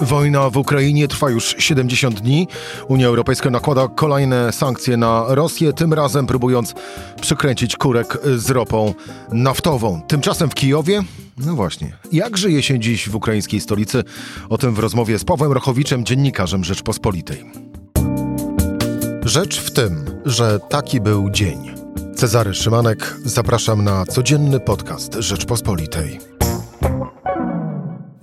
Wojna w Ukrainie trwa już 70 dni. Unia Europejska nakłada kolejne sankcje na Rosję, tym razem próbując przykręcić kurek z ropą naftową. Tymczasem w Kijowie, no właśnie, jak żyje się dziś w ukraińskiej stolicy? O tym w rozmowie z Pawłem Rochowiczem, dziennikarzem Rzeczpospolitej. Rzecz w tym, że taki był dzień. Cezary Szymanek, zapraszam na codzienny podcast Rzeczpospolitej.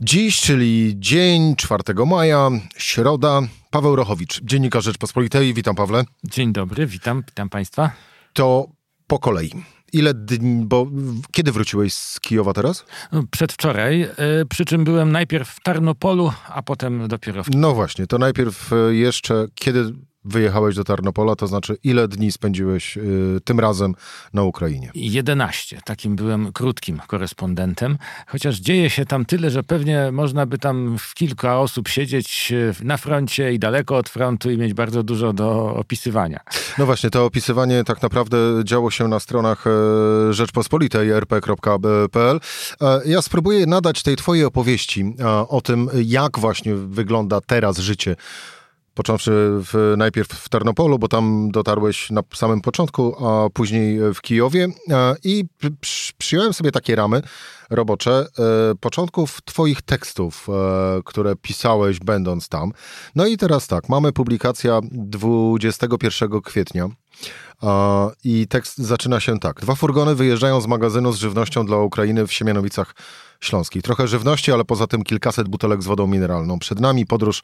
Dziś, czyli dzień 4 maja, środa. Paweł Rochowicz, dziennikarz Rzeczpospolitej. Witam, Pawle. Dzień dobry, witam, witam Państwa. To po kolei. Ile dni, bo kiedy wróciłeś z Kijowa teraz? No, przedwczoraj, yy, przy czym byłem najpierw w Tarnopolu, a potem dopiero w... No właśnie, to najpierw e, jeszcze, kiedy wyjechałeś do Tarnopola, to znaczy ile dni spędziłeś y, tym razem na Ukrainie? 11. Takim byłem krótkim korespondentem, chociaż dzieje się tam tyle, że pewnie można by tam w kilka osób siedzieć y, na froncie i daleko od frontu i mieć bardzo dużo do opisywania. No właśnie, to opisywanie tak naprawdę działo się na stronach e, Rzeczpospolitej rp.pl. E, ja spróbuję nadać tej twojej opowieści e, o tym, jak właśnie wygląda teraz życie począwszy w, najpierw w Tarnopolu, bo tam dotarłeś na samym początku, a później w Kijowie i przyjąłem sobie takie ramy robocze e, początków twoich tekstów, e, które pisałeś będąc tam. No i teraz tak, mamy publikacja 21 kwietnia. I tekst zaczyna się tak. Dwa furgony wyjeżdżają z magazynu z żywnością dla Ukrainy w Siemianowicach Śląskich. Trochę żywności, ale poza tym kilkaset butelek z wodą mineralną. Przed nami podróż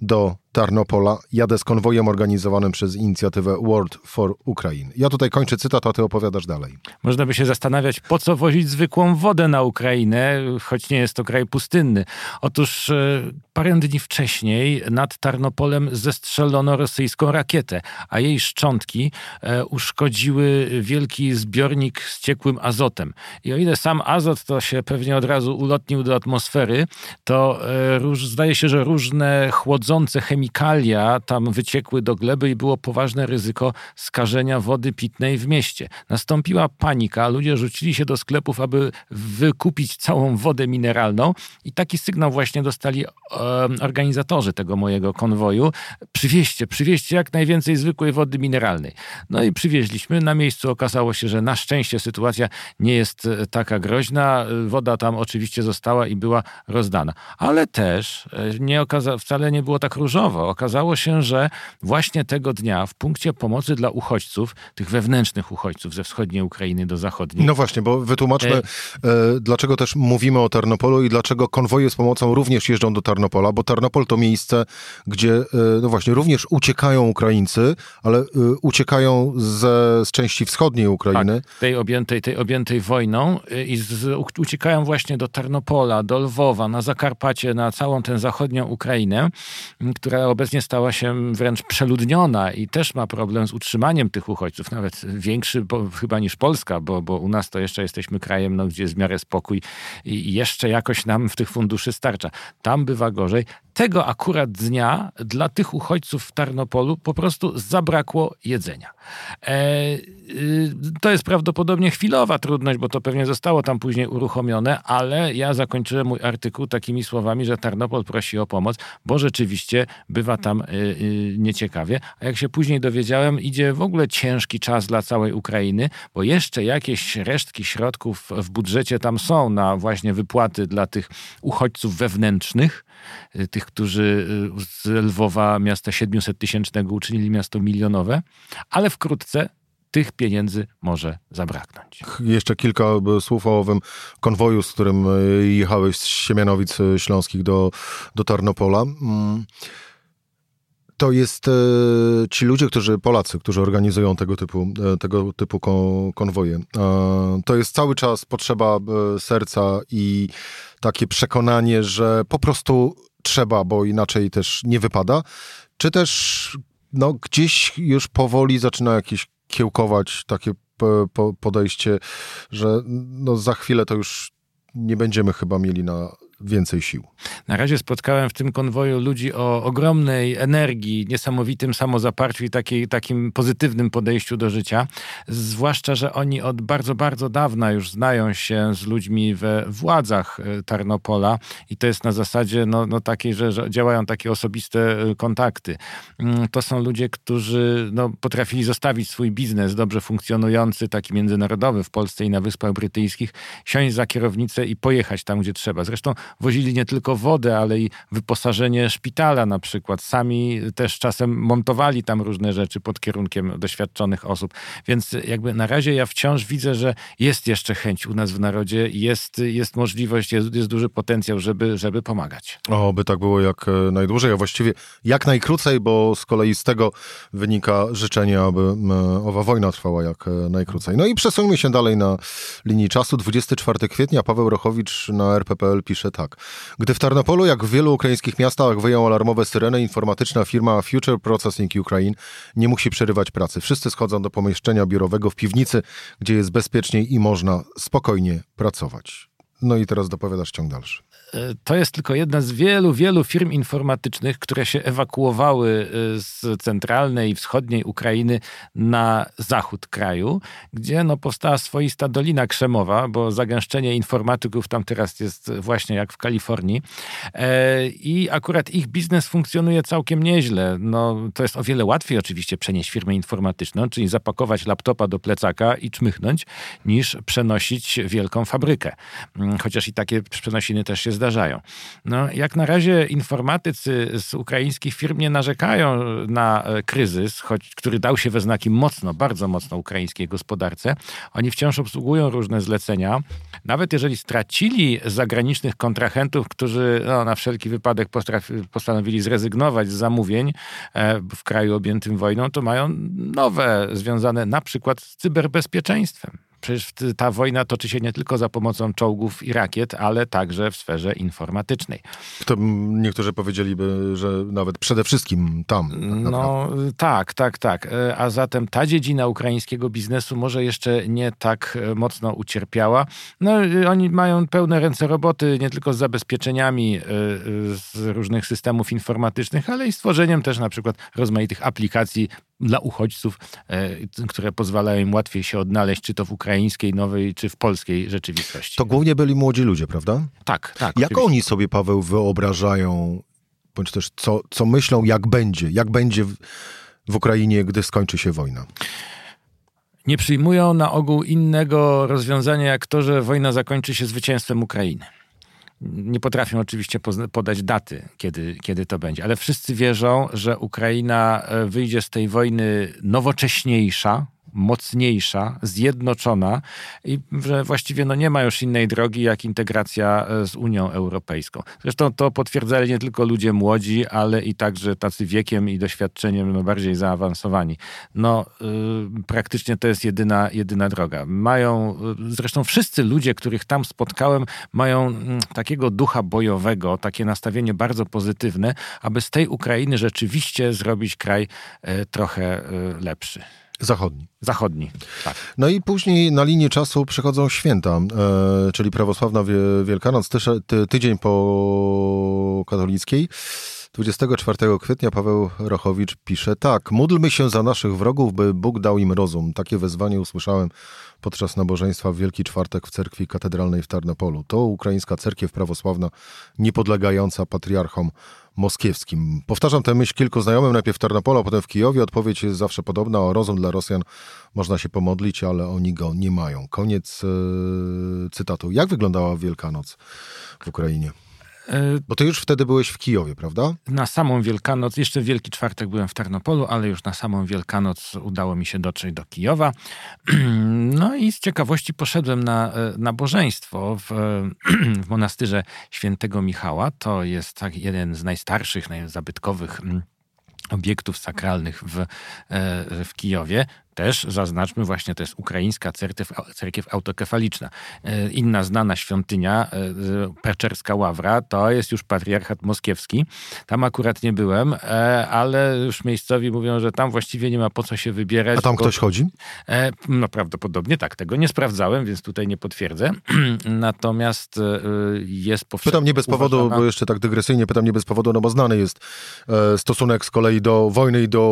do Tarnopola. Jadę z konwojem organizowanym przez inicjatywę World for Ukraine. Ja tutaj kończę cytat, a ty opowiadasz dalej. Można by się zastanawiać, po co wozić zwykłą wodę na Ukrainę, choć nie jest to kraj pustynny. Otóż e, parę dni wcześniej nad Tarnopolem zestrzelono rosyjską rakietę, a jej szczątki e, uszkodziły wielki zbiornik z ciekłym azotem. I o ile sam azot to się pewnie od razu ulotnił do atmosfery, to e, zdaje się, że różne chłodzące chemikalia tam wyciekły do gleby i było poważne ryzyko skażenia wody pitnej w mieście. Nastąpiła panika, ludzie rzucili się do sklepów, aby wykupić całą wodę mineralną i taki sygnał właśnie dostali organizatorzy tego mojego konwoju. Przywieźcie, przywieźcie jak najwięcej zwykłej wody mineralnej. No i przywieźliśmy. Na miejscu okazało się, że na szczęście sytuacja nie jest e, taka groźna. Woda tam oczywiście została i była rozdana. Ale też e, nie okaza- wcale nie było tak różowo. Okazało się, że właśnie tego dnia w punkcie pomocy dla uchodźców, tych wewnętrznych uchodźców ze wschodniej Ukrainy do zachodniej. No właśnie, bo wytłumaczmy, e... E, dlaczego też mówimy o Tarnopolu i dlaczego konwoje z pomocą również jeżdżą do Tarnopola, bo Tarnopol to miejsce, gdzie no właśnie również uciekają Ukraińcy, ale uciekają ze, z części wschodniej Ukrainy. Tak, tej objętej, tej objętej wojną i z, uciekają właśnie do Tarnopola, do Lwowa, na Zakarpacie, na całą tę zachodnią Ukrainę, która obecnie stała się wręcz przeludniona i też ma problem z utrzymaniem tych uchodźców, nawet większy bo, chyba niż Polska, bo, bo u nas to jeszcze jesteśmy krajem, no, gdzie jest w miarę spokój i jeszcze jakoś nam w tych funduszy starcza. Tam bywa gorzej. Tego akurat dnia dla tych uchodźców w Tarnopolu po prostu zabrakło jedzenia. E, y, to jest prawdopodobnie chwilowa trudność, bo to pewnie zostało tam później uruchomione, ale ja zakończyłem mój artykuł takimi słowami, że Tarnopol prosi o pomoc, bo rzeczywiście bywa tam y, y, nieciekawie. A jak się później dowiedziałem, idzie w ogóle ciężki czas dla całej Ukrainy, bo jeszcze jakieś resztki środków w budżecie tam są na właśnie wypłaty dla tych uchodźców wewnętrznych, tych, którzy z Lwowa, miasta 700 tysięcznego, uczynili miasto milionowe, ale wkrótce tych pieniędzy może zabraknąć. Jeszcze kilka słów o owym konwoju, z którym e, jechałeś z Siemianowic Śląskich do, do Tarnopola. Mm. To jest ci ludzie, którzy, Polacy, którzy organizują tego typu, tego typu konwoje. To jest cały czas potrzeba serca i takie przekonanie, że po prostu trzeba, bo inaczej też nie wypada. Czy też no, gdzieś już powoli zaczyna jakieś kiełkować takie podejście, że no za chwilę to już nie będziemy chyba mieli na więcej sił. Na razie spotkałem w tym konwoju ludzi o ogromnej energii, niesamowitym samozaparciu i takiej, takim pozytywnym podejściu do życia. Zwłaszcza, że oni od bardzo, bardzo dawna już znają się z ludźmi we władzach e, Tarnopola i to jest na zasadzie no, no takiej, że, że działają takie osobiste e, kontakty. Mm, to są ludzie, którzy no, potrafili zostawić swój biznes dobrze funkcjonujący, taki międzynarodowy w Polsce i na Wyspach Brytyjskich, siąść za kierownicę i pojechać tam, gdzie trzeba. Zresztą wozili nie tylko wodę, ale i wyposażenie szpitala na przykład. Sami też czasem montowali tam różne rzeczy pod kierunkiem doświadczonych osób. Więc jakby na razie ja wciąż widzę, że jest jeszcze chęć u nas w narodzie, jest, jest możliwość, jest, jest duży potencjał, żeby, żeby pomagać. O, by tak było jak e, najdłużej, a właściwie jak najkrócej, bo z kolei z tego wynika życzenie, aby owa wojna trwała jak e, najkrócej. No i przesuńmy się dalej na linii czasu. 24 kwietnia Paweł Rochowicz na RPPL pisze tak. Gdy w Tarnopolu, jak w wielu ukraińskich miastach, wyjął alarmowe syreny, informatyczna firma Future Processing Ukraine nie musi przerywać pracy. Wszyscy schodzą do pomieszczenia biurowego w piwnicy, gdzie jest bezpieczniej i można spokojnie pracować. No i teraz dopowiadasz ciąg dalszy to jest tylko jedna z wielu, wielu firm informatycznych, które się ewakuowały y, z centralnej i wschodniej Ukrainy na zachód kraju, gdzie no, powstała swoista Dolina Krzemowa, bo zagęszczenie informatyków tam teraz jest właśnie jak w Kalifornii. E, I akurat ich biznes funkcjonuje całkiem nieźle. No, to jest o wiele łatwiej oczywiście przenieść firmę informatyczną, czyli zapakować laptopa do plecaka i czmychnąć, niż przenosić wielką fabrykę. Mm, chociaż i takie przenosiny też się zdarzają. No, jak na razie informatycy z ukraińskich firm nie narzekają na e, kryzys, choć, który dał się we znaki mocno, bardzo mocno ukraińskiej gospodarce. Oni wciąż obsługują różne zlecenia. Nawet jeżeli stracili zagranicznych kontrahentów, którzy no, na wszelki wypadek postanowili zrezygnować z zamówień e, w kraju objętym wojną, to mają nowe związane na przykład z cyberbezpieczeństwem. Przecież ta wojna toczy się nie tylko za pomocą czołgów i rakiet, ale także w sferze informatycznej. To niektórzy powiedzieliby, że nawet przede wszystkim tam. Tak no tak, tak, tak. E, a zatem ta dziedzina ukraińskiego biznesu może jeszcze nie tak e, mocno ucierpiała. No oni mają pełne ręce roboty nie tylko z zabezpieczeniami e, z różnych systemów informatycznych, ale i stworzeniem też na przykład rozmaitych aplikacji dla uchodźców, e, które pozwalają im łatwiej się odnaleźć, czy to w ukraińskiej nowej, czy w polskiej rzeczywistości. To głównie byli młodzi ludzie, prawda? Tak, tak. Jak oczywiście. oni sobie, Paweł, wyobrażają, bądź też co, co myślą, jak będzie, jak będzie w, w Ukrainie, gdy skończy się wojna? Nie przyjmują na ogół innego rozwiązania, jak to, że wojna zakończy się zwycięstwem Ukrainy. Nie potrafią oczywiście podać daty, kiedy, kiedy to będzie, ale wszyscy wierzą, że Ukraina e, wyjdzie z tej wojny nowocześniejsza, mocniejsza, zjednoczona i że właściwie no nie ma już innej drogi jak integracja e, z Unią Europejską. Zresztą to potwierdzali nie tylko ludzie młodzi, ale i także tacy wiekiem i doświadczeniem no bardziej zaawansowani. No yy, praktycznie to jest jedyna, jedyna droga. Mają, yy, zresztą wszyscy ludzie, których tam spotkałem, mają yy, takiego ducha bojowego, takie nastawienie bardzo pozytywne, aby z tej Ukrainy rzeczywiście zrobić kraj y, trochę y, lepszy. Zachodni. Zachodni, tak. No i później na linii czasu przychodzą święta, e, czyli prawosławna Wielkanoc, ty, ty, tydzień po katolickiej. 24 kwietnia Paweł Rochowicz pisze tak. Módlmy się za naszych wrogów, by Bóg dał im rozum. Takie wezwanie usłyszałem podczas nabożeństwa w Wielki Czwartek w cerkwi katedralnej w Tarnopolu. To ukraińska cerkiew prawosławna, niepodlegająca patriarchom moskiewskim. Powtarzam tę myśl kilku znajomym, najpierw w Tarnopolu, potem w Kijowie. Odpowiedź jest zawsze podobna. O rozum dla Rosjan można się pomodlić, ale oni go nie mają. Koniec yy, cytatu. Jak wyglądała Wielkanoc w Ukrainie? E, Bo ty już wtedy byłeś w Kijowie, prawda? Na samą Wielkanoc, jeszcze w Wielki Czwartek byłem w Tarnopolu, ale już na samą Wielkanoc udało mi się dotrzeć do Kijowa. No i z ciekawości poszedłem na e, nabożeństwo w, w monastyrze świętego Michała. To jest tak jeden z najstarszych, najzabytkowych mm, obiektów sakralnych w, e, w Kijowie. Też zaznaczmy właśnie, to jest ukraińska cerkiew, cerkiew autokefaliczna. E, inna znana świątynia, e, Peczerska Ławra, to jest już patriarchat moskiewski. Tam akurat nie byłem, e, ale już miejscowi mówią, że tam właściwie nie ma po co się wybierać. A tam bo... ktoś chodzi? No prawdopodobnie tak. Tego nie sprawdzałem, więc tutaj nie potwierdzę. Natomiast jest powszechnie Pytam nie bez powodu, uważana... bo jeszcze tak dygresyjnie pytam nie bez powodu, no bo znany jest stosunek z kolei do wojny i do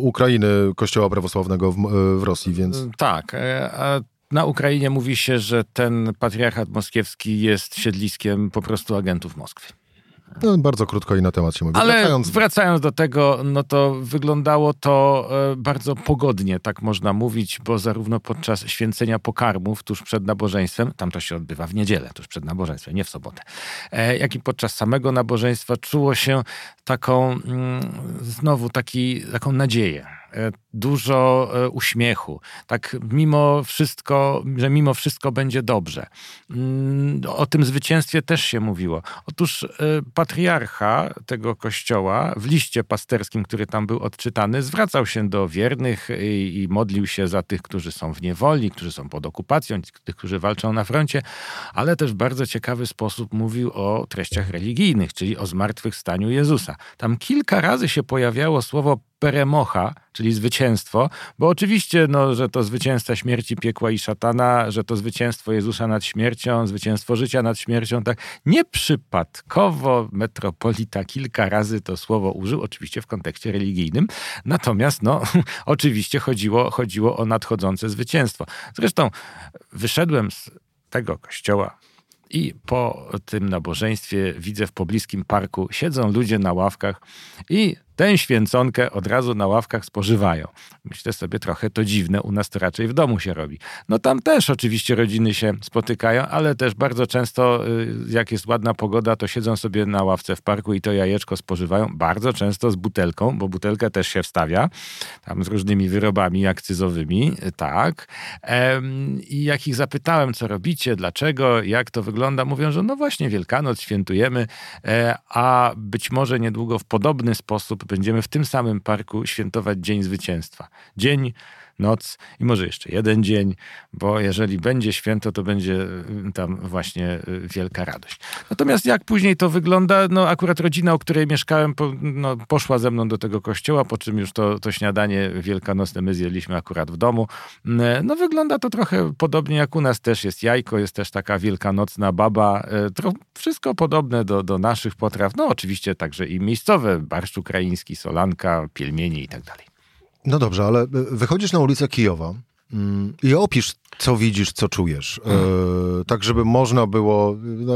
Ukrainy Kościoła Prawosławnego w w Rosji, więc... Mm, tak, e, a na Ukrainie mówi się, że ten patriarchat moskiewski jest siedliskiem po prostu agentów Moskwy. No, bardzo krótko i na temat się mówi. Ale wracając... wracając... do tego, no to wyglądało to e, bardzo pogodnie, tak można mówić, bo zarówno podczas święcenia pokarmów tuż przed nabożeństwem, tam to się odbywa w niedzielę, tuż przed nabożeństwem, nie w sobotę, e, jak i podczas samego nabożeństwa czuło się taką, mm, znowu taki, taką nadzieję E, dużo e, uśmiechu. Tak mimo wszystko, że mimo wszystko będzie dobrze. Mm, o tym zwycięstwie też się mówiło. Otóż e, patriarcha tego kościoła w liście pasterskim, który tam był odczytany, zwracał się do wiernych i, i modlił się za tych, którzy są w niewoli, którzy są pod okupacją, tych, którzy walczą na froncie, ale też w bardzo ciekawy sposób mówił o treściach religijnych, czyli o zmartwychwstaniu Jezusa. Tam kilka razy się pojawiało słowo peremocha, czyli zwycięstwo, bo oczywiście, no, że to zwycięstwo śmierci, piekła i szatana, że to zwycięstwo Jezusa nad śmiercią, zwycięstwo życia nad śmiercią, tak nieprzypadkowo metropolita kilka razy to słowo użył, oczywiście w kontekście religijnym, natomiast, no, oczywiście chodziło, chodziło o nadchodzące zwycięstwo. Zresztą wyszedłem z tego kościoła i po tym nabożeństwie widzę w pobliskim parku siedzą ludzie na ławkach i tę święconkę od razu na ławkach spożywają. Myślę sobie trochę to dziwne, u nas to raczej w domu się robi. No tam też oczywiście rodziny się spotykają, ale też bardzo często, y, jak jest ładna pogoda, to siedzą sobie na ławce w parku i to jajeczko spożywają, bardzo często z butelką, bo butelkę też się wstawia, tam z różnymi wyrobami akcyzowymi, y, tak. I jak ich zapytałem, co robicie, dlaczego, jak to wygląda, mówią, że no właśnie Wielkanoc świętujemy, e, a być może niedługo w podobny sposób będziemy w tym samym parku świętować Dzień Zwycięstwa. Dzień noc i może jeszcze jeden dzień, bo jeżeli będzie święto, to będzie y, tam właśnie y, wielka radość. Natomiast jak później to wygląda, no akurat rodzina, o której mieszkałem, po, no, poszła ze mną do tego kościoła, po czym już to, to śniadanie wielkanocne my zjedliśmy akurat w domu. Mm, no wygląda to trochę podobnie jak u nas też jest jajko, jest też taka wielkanocna baba, y, to wszystko podobne do, do naszych potraw, no oczywiście także i miejscowe, barszcz ukraiński, solanka, pielmienie i tak dalej. No dobrze, ale e, wychodzisz na ulicę Kijowa mm, i opisz, co widzisz, co czujesz. E, tak, żeby można było, no,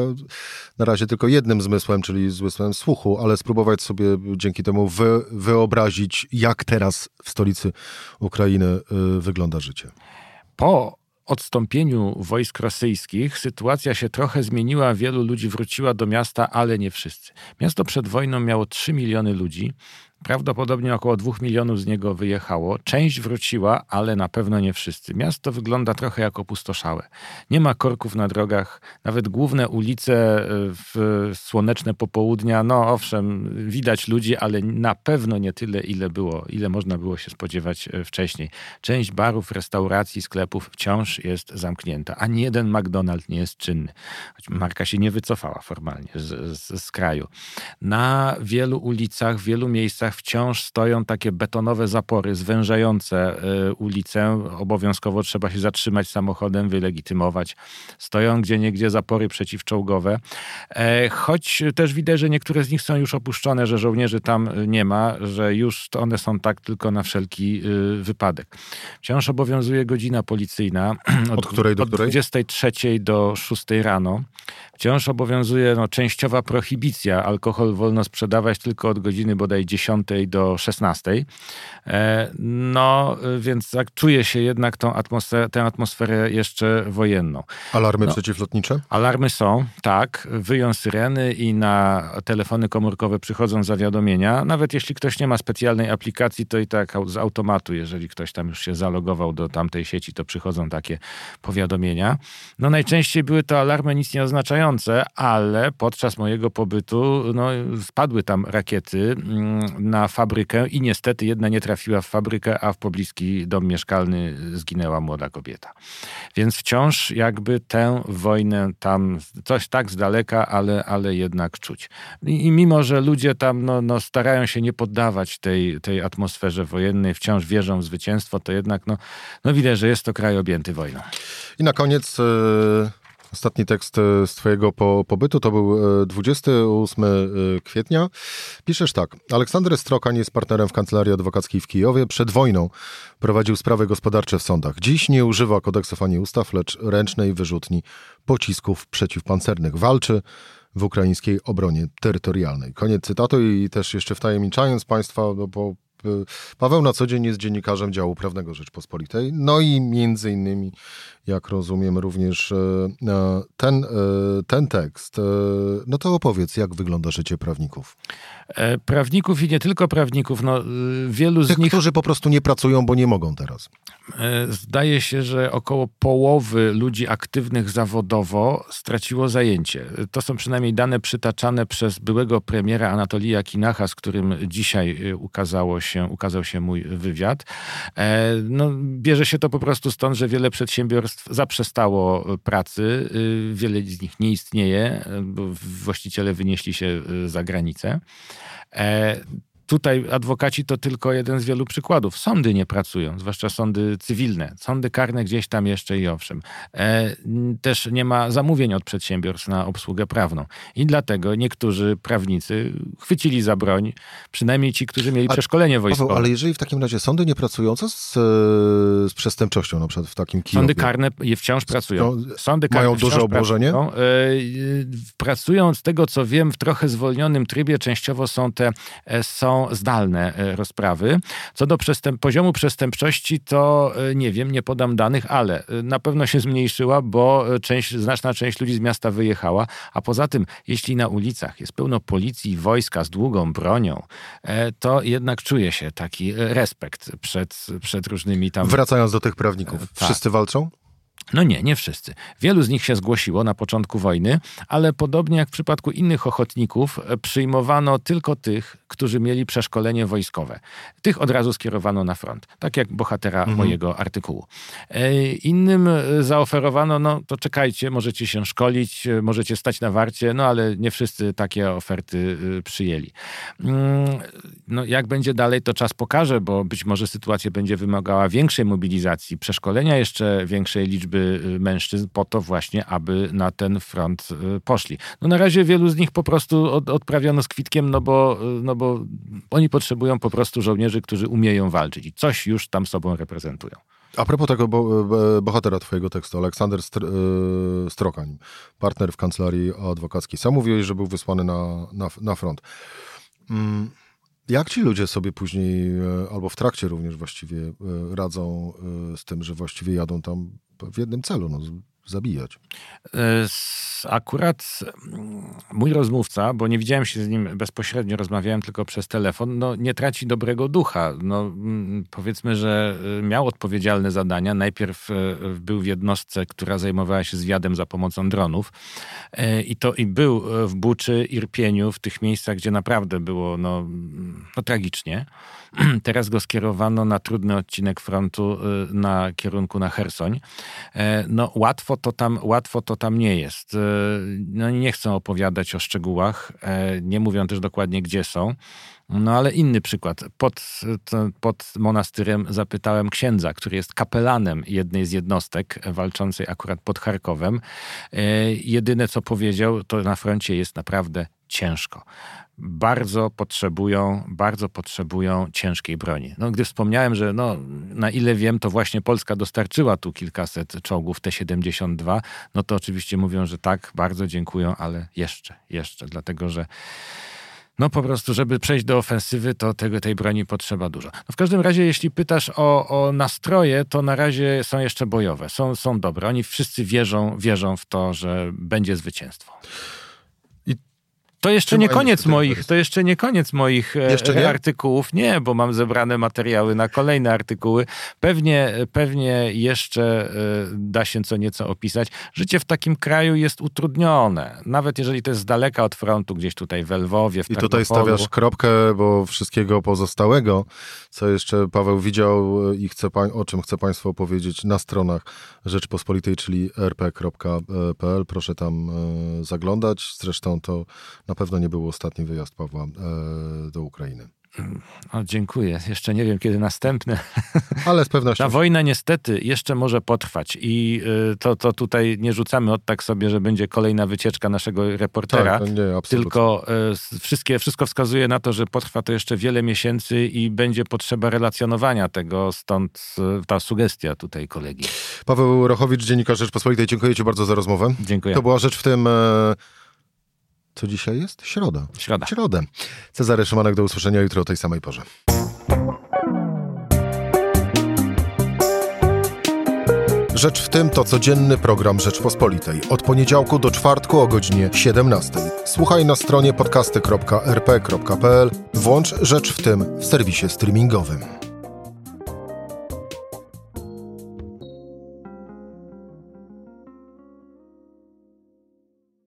na razie tylko jednym zmysłem, czyli zmysłem słuchu, ale spróbować sobie dzięki temu wy, wyobrazić, jak teraz w stolicy Ukrainy e, wygląda życie. Po odstąpieniu wojsk rosyjskich sytuacja się trochę zmieniła, wielu ludzi wróciła do miasta, ale nie wszyscy. Miasto przed wojną miało 3 miliony ludzi. Prawdopodobnie około dwóch milionów z niego wyjechało. Część wróciła, ale na pewno nie wszyscy. Miasto wygląda trochę jak opustoszałe. Nie ma korków na drogach, nawet główne ulice e, w słoneczne popołudnia. No owszem, widać ludzi, ale na pewno nie tyle, ile było, ile można było się spodziewać e, wcześniej. Część barów, restauracji, sklepów wciąż jest zamknięta. Ani jeden McDonald's nie jest czynny. Choć marka się nie wycofała formalnie z, z, z kraju. Na wielu ulicach, w wielu miejscach wciąż stoją takie betonowe zapory zwężające y, ulicę. Obowiązkowo trzeba się zatrzymać samochodem, wylegitymować. Stoją gdzie niegdzie zapory przeciwczołgowe. E, choć też widać, że niektóre z nich są już opuszczone, że żołnierzy tam nie ma, że już one są tak tylko na wszelki y, wypadek. Wciąż obowiązuje godzina policyjna. Od, od której do od której? Od 23 do 6 rano. Wciąż obowiązuje no, częściowa prohibicja. Alkohol wolno sprzedawać tylko od godziny bodaj 10 do 16. E, no, więc tak czuję się jednak tą atmosferę, tę atmosferę jeszcze wojenną. Alarmy no, przeciwlotnicze? Alarmy są, tak. Wyją syreny i na telefony komórkowe przychodzą zawiadomienia. Nawet jeśli ktoś nie ma specjalnej aplikacji, to i tak z automatu, jeżeli ktoś tam już się zalogował do tamtej sieci, to przychodzą takie powiadomienia. No najczęściej były to alarmy nic nie oznaczające, ale podczas mojego pobytu no, spadły tam rakiety mm, na fabrykę i niestety jedna nie trafiła w fabrykę, a w pobliski dom mieszkalny zginęła młoda kobieta. Więc wciąż jakby tę wojnę tam, coś tak z daleka, ale, ale jednak czuć. I, i mimo, że ludzie tam no, no, starają się nie poddawać tej, tej atmosferze wojennej, wciąż wierzą w zwycięstwo, to jednak no, no widać, że jest to kraj objęty wojną. I na koniec e, ostatni tekst e, z twojego po, pobytu to był 28 e, kwietnia. Piszesz tak. Aleksander Strokań jest partnerem w kancelarii adwokackiej w Kijowie. Przed wojną prowadził sprawy gospodarcze w sądach. Dziś nie używa kodeksów ani ustaw, lecz ręcznej wyrzutni pocisków przeciwpancernych. Walczy w ukraińskiej obronie terytorialnej. Koniec cytatu i też jeszcze wtajemniczając Państwa, no bo Paweł na co dzień jest dziennikarzem działu prawnego Rzeczpospolitej, no i między innymi, jak rozumiem, również e, e, ten, e, ten tekst. No to opowiedz, jak wygląda życie prawników. Prawników i nie tylko prawników, no wielu z Tych, nich... którzy po prostu nie pracują, bo nie mogą teraz. Zdaje się, że około połowy ludzi aktywnych zawodowo straciło zajęcie. To są przynajmniej dane przytaczane przez byłego premiera Anatolija Kinacha, z którym dzisiaj ukazało się się, ukazał się mój wywiad. E, no, bierze się to po prostu stąd, że wiele przedsiębiorstw zaprzestało pracy, y, wiele z nich nie istnieje, bo właściciele wynieśli się y, za granicę. E, Tutaj adwokaci to tylko jeden z wielu przykładów. Sądy nie pracują, zwłaszcza sądy cywilne. Sądy karne gdzieś tam jeszcze i owszem. E, też nie ma zamówień od przedsiębiorstw na obsługę prawną. I dlatego niektórzy prawnicy chwycili za broń, przynajmniej ci, którzy mieli A, przeszkolenie wojskowe. Paweł, ale jeżeli w takim razie sądy nie pracują, co z, z przestępczością na przykład w takim Kijowie? Sądy karne wciąż pracują. Sądy karne mają duże obłożenie? Pracują. E, pracują z tego, co wiem, w trochę zwolnionym trybie. Częściowo są te e, są zdalne e, rozprawy. Co do przestęp poziomu przestępczości, to e, nie wiem, nie podam danych, ale e, na pewno się zmniejszyła, bo część, znaczna część ludzi z miasta wyjechała, a poza tym, jeśli na ulicach jest pełno policji, wojska z długą bronią, to jednak czuje się taki respekt przed, przed różnymi tam... Wracając do tych prawników, tak. wszyscy walczą? No nie, nie wszyscy. Wielu z nich się zgłosiło na początku wojny, ale podobnie jak w przypadku innych ochotników, e, przyjmowano tylko tych, którzy mieli przeszkolenie wojskowe. Tych od razu skierowano na front, tak jak bohatera mhm. mojego artykułu. E, innym e, zaoferowano, no to czekajcie, możecie się szkolić, możecie stać na warcie, no ale nie wszyscy takie oferty przyjęli. Mm, no jak będzie dalej, to czas pokaże, bo być może sytuacja będzie wymagała większej mobilizacji, przeszkolenia jeszcze większej liczby liczby y, mężczyzn po to właśnie, aby na ten front y, poszli. No na razie wielu z nich po prostu od, odprawiono z kwitkiem, no bo, y, no bo oni potrzebują po prostu żołnierzy, którzy umieją walczyć i coś już tam sobą reprezentują. A propos tego bo, bohatera twojego tekstu, Aleksander Str Strokań, partner w kancelarii adwokackiej. Sam mówiłeś, że był wysłany na, na, na front. Mm. Jak ci ludzie sobie później, albo w trakcie również właściwie radzą z tym, że właściwie jadą tam w jednym celu, no, zabijać. E, akurat mm, mój rozmówca, bo nie widziałem się z nim bezpośrednio, rozmawiałem tylko przez telefon, no nie traci dobrego ducha. No, mm, powiedzmy, że e, miał odpowiedzialne zadania. Najpierw e, był w jednostce, która zajmowała się zwiadem za pomocą dronów i to i był w Buczy, Irpieniu, w tych miejscach, gdzie naprawdę było no, no tragicznie. Teraz go skierowano na trudny odcinek frontu na kierunku na Hersoń. No łatwo to tam, łatwo to tam nie jest. E, no, nie chcę opowiadać o szczegółach, e, nie mówią też dokładnie, gdzie są. No ale inny przykład. Pod, pod monastyrem zapytałem księdza, który jest kapelanem jednej z jednostek walczącej akurat pod Charkowem. E, jedyne co powiedział, to na froncie jest naprawdę ciężko bardzo potrzebują, bardzo potrzebują ciężkiej broni. No, gdy wspomniałem, że no, na ile wiem, to właśnie Polska dostarczyła tu kilkaset czołgów T-72, no to oczywiście mówią, że tak, bardzo dziękują, ale jeszcze, jeszcze, dlatego że no po prostu, żeby przejść do ofensywy, to tego, tej broni potrzeba dużo. No w każdym razie, jeśli pytasz o, o nastroje, to na razie są jeszcze bojowe, są, są dobre. Oni wszyscy wierzą, wierzą w to, że będzie zwycięstwo To jeszcze nie koniec moich, to jeszcze nie koniec moich e, nie? artykułów. Nie, bo mam zebrane materiały na kolejne artykuły. Pewnie, pewnie jeszcze e, da się co nieco opisać. Życie w takim kraju jest utrudnione. Nawet jeżeli to jest z daleka od frontu, gdzieś tutaj w Lwowie, w I tutaj stawiasz kropkę, bo wszystkiego pozostałego, co jeszcze Paweł widział i chce, o czym chce Państwu opowiedzieć na stronach Rzeczpospolitej, czyli rp.pl. Proszę tam e, zaglądać. Zresztą to na pewno nie był ostatni wyjazd Pawła e, do Ukrainy. O, dziękuję. Jeszcze nie wiem, kiedy następny. Ale z pewnością. Ta wojna niestety jeszcze może potrwać i y, to, to tutaj nie rzucamy od tak sobie, że będzie kolejna wycieczka naszego reportera. Tak, nie, tylko y, wszystkie, wszystko wskazuje na to, że potrwa to jeszcze wiele miesięcy i będzie potrzeba relacjonowania tego, stąd ta sugestia tutaj kolegi. Paweł Rochowicz, Dziennikarz Rzeczpospolitej, dziękuję Ci bardzo za rozmowę. Dziękuję. To była rzecz w tym... Co dzisiaj jest? Środa. Środa. Środę. Cezary Szymanek, do usłyszenia jutro o tej samej porze. Rzecz w tym to codzienny program Rzeczpospolitej. Od poniedziałku do czwartku o godzinie 17. Słuchaj na stronie podcasty.rp.pl. Włącz Rzecz w tym w serwisie streamingowym.